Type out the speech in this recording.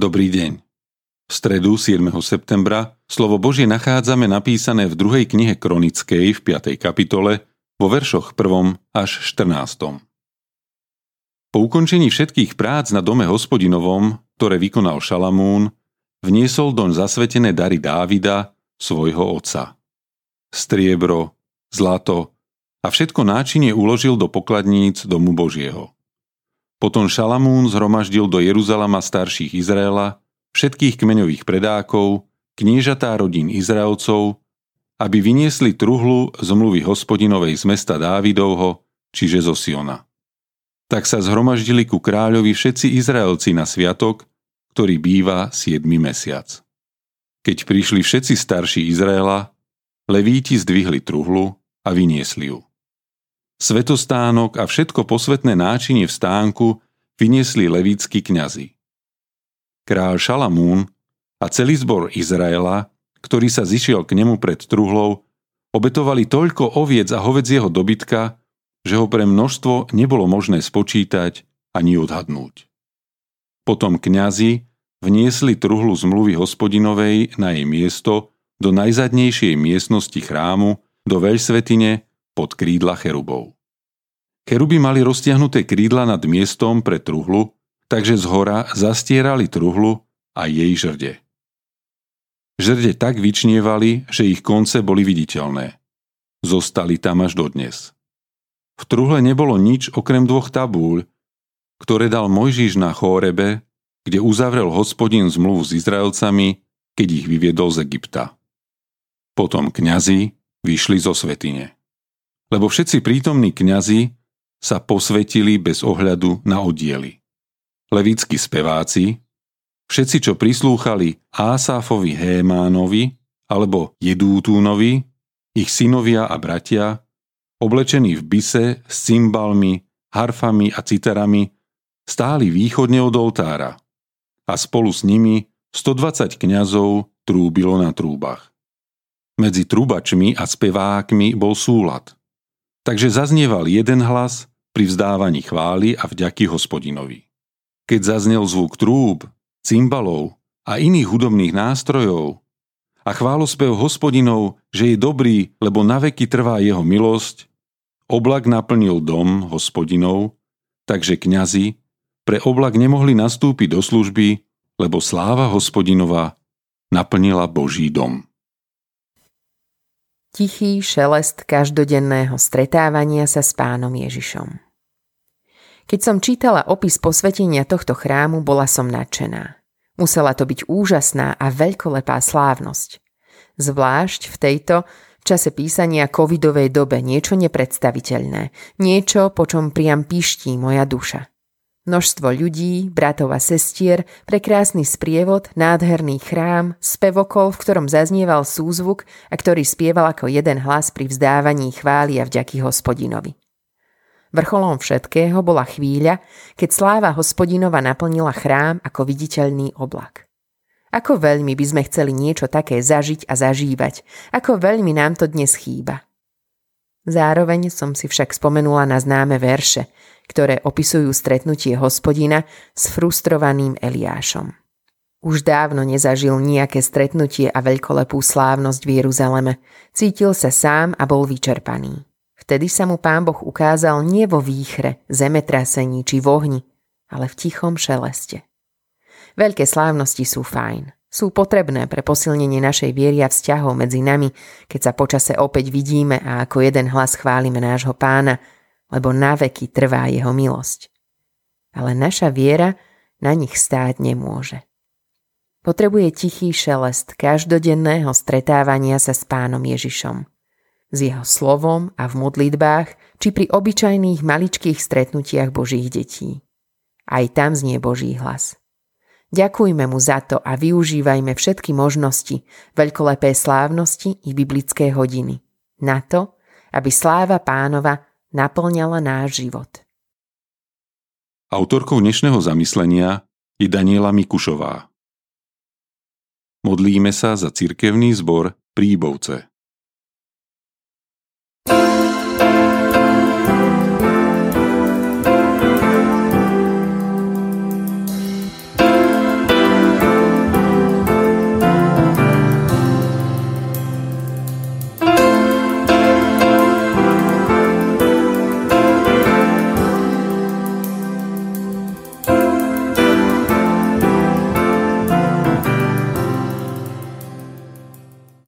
Dobrý deň. V stredu 7. septembra slovo Božie nachádzame napísané v druhej knihe Kronickej v 5. kapitole vo veršoch 1. až 14. Po ukončení všetkých prác na dome hospodinovom, ktoré vykonal Šalamún, vniesol doň zasvetené dary Dávida, svojho otca. Striebro, zlato a všetko náčinie uložil do pokladníc domu Božieho. Potom Šalamún zhromaždil do Jeruzalema starších Izraela, všetkých kmeňových predákov, kniežatá rodín Izraelcov, aby vyniesli truhlu zmluvy hospodinovej z mesta Dávidovho, čiže zo Siona. Tak sa zhromaždili ku kráľovi všetci Izraelci na sviatok, ktorý býva 7 mesiac. Keď prišli všetci starší Izraela, levíti zdvihli truhlu a vyniesli ju. Svetostánok a všetko posvetné náčinie v stánku vyniesli levícky kňazi. Král Šalamún a celý zbor Izraela, ktorý sa zišiel k nemu pred truhlou, obetovali toľko oviec a hovedzieho dobytka, že ho pre množstvo nebolo možné spočítať ani odhadnúť. Potom kňazi vniesli truhlu zmluvy hospodinovej na jej miesto do najzadnejšej miestnosti chrámu, do veľsvetine pod krídla cherubov. Cheruby mali roztiahnuté krídla nad miestom pre truhlu, takže z hora zastierali truhlu a jej žrde. Žrde tak vyčnievali, že ich konce boli viditeľné. Zostali tam až dodnes. V truhle nebolo nič okrem dvoch tabúľ, ktoré dal Mojžiš na Chórebe, kde uzavrel hospodin zmluvu s Izraelcami, keď ich vyviedol z Egypta. Potom kňazi vyšli zo svetine. Lebo všetci prítomní kňazi sa posvetili bez ohľadu na oddiely. Levícky speváci, všetci, čo prislúchali Ásáfovi Hémánovi alebo Jedútúnovi, ich synovia a bratia, oblečení v bise s cymbalmi, harfami a citerami, stáli východne od oltára a spolu s nimi 120 kňazov trúbilo na trúbach. Medzi trúbačmi a spevákmi bol súlad. Takže zaznieval jeden hlas pri vzdávaní chvály a vďaky hospodinovi. Keď zaznel zvuk trúb, cymbalov a iných hudobných nástrojov a chválospev hospodinov, že je dobrý, lebo naveky trvá jeho milosť, oblak naplnil dom hospodinov, takže kňazi pre oblak nemohli nastúpiť do služby, lebo sláva hospodinova naplnila Boží dom. Tichý šelest každodenného stretávania sa s pánom Ježišom. Keď som čítala opis posvetenia tohto chrámu, bola som nadšená. Musela to byť úžasná a veľkolepá slávnosť. Zvlášť v tejto, v čase písania covidovej dobe niečo nepredstaviteľné, niečo, po čom priam piští moja duša. Množstvo ľudí, bratov a sestier, prekrásny sprievod, nádherný chrám, spevokol, v ktorom zaznieval súzvuk a ktorý spieval ako jeden hlas pri vzdávaní chvály a vďaky hospodinovi. Vrcholom všetkého bola chvíľa, keď sláva hospodinova naplnila chrám ako viditeľný oblak. Ako veľmi by sme chceli niečo také zažiť a zažívať, ako veľmi nám to dnes chýba. Zároveň som si však spomenula na známe verše, ktoré opisujú stretnutie hospodina s frustrovaným Eliášom. Už dávno nezažil nejaké stretnutie a veľkolepú slávnosť v Jeruzaleme. Cítil sa sám a bol vyčerpaný. Vtedy sa mu pán Boh ukázal nie vo výchre, zemetrasení či v ohni, ale v tichom šeleste. Veľké slávnosti sú fajn. Sú potrebné pre posilnenie našej viery a vzťahov medzi nami, keď sa počase opäť vidíme a ako jeden hlas chválime nášho pána, lebo na veky trvá jeho milosť. Ale naša viera na nich stáť nemôže. Potrebuje tichý šelest každodenného stretávania sa s pánom Ježišom. S jeho slovom a v modlitbách, či pri obyčajných maličkých stretnutiach Božích detí. Aj tam znie Boží hlas. Ďakujme mu za to a využívajme všetky možnosti, veľkolepé slávnosti i biblické hodiny. Na to, aby sláva pánova naplňala náš život. Autorkou dnešného zamyslenia je Daniela Mikušová. Modlíme sa za cirkevný zbor Príbovce.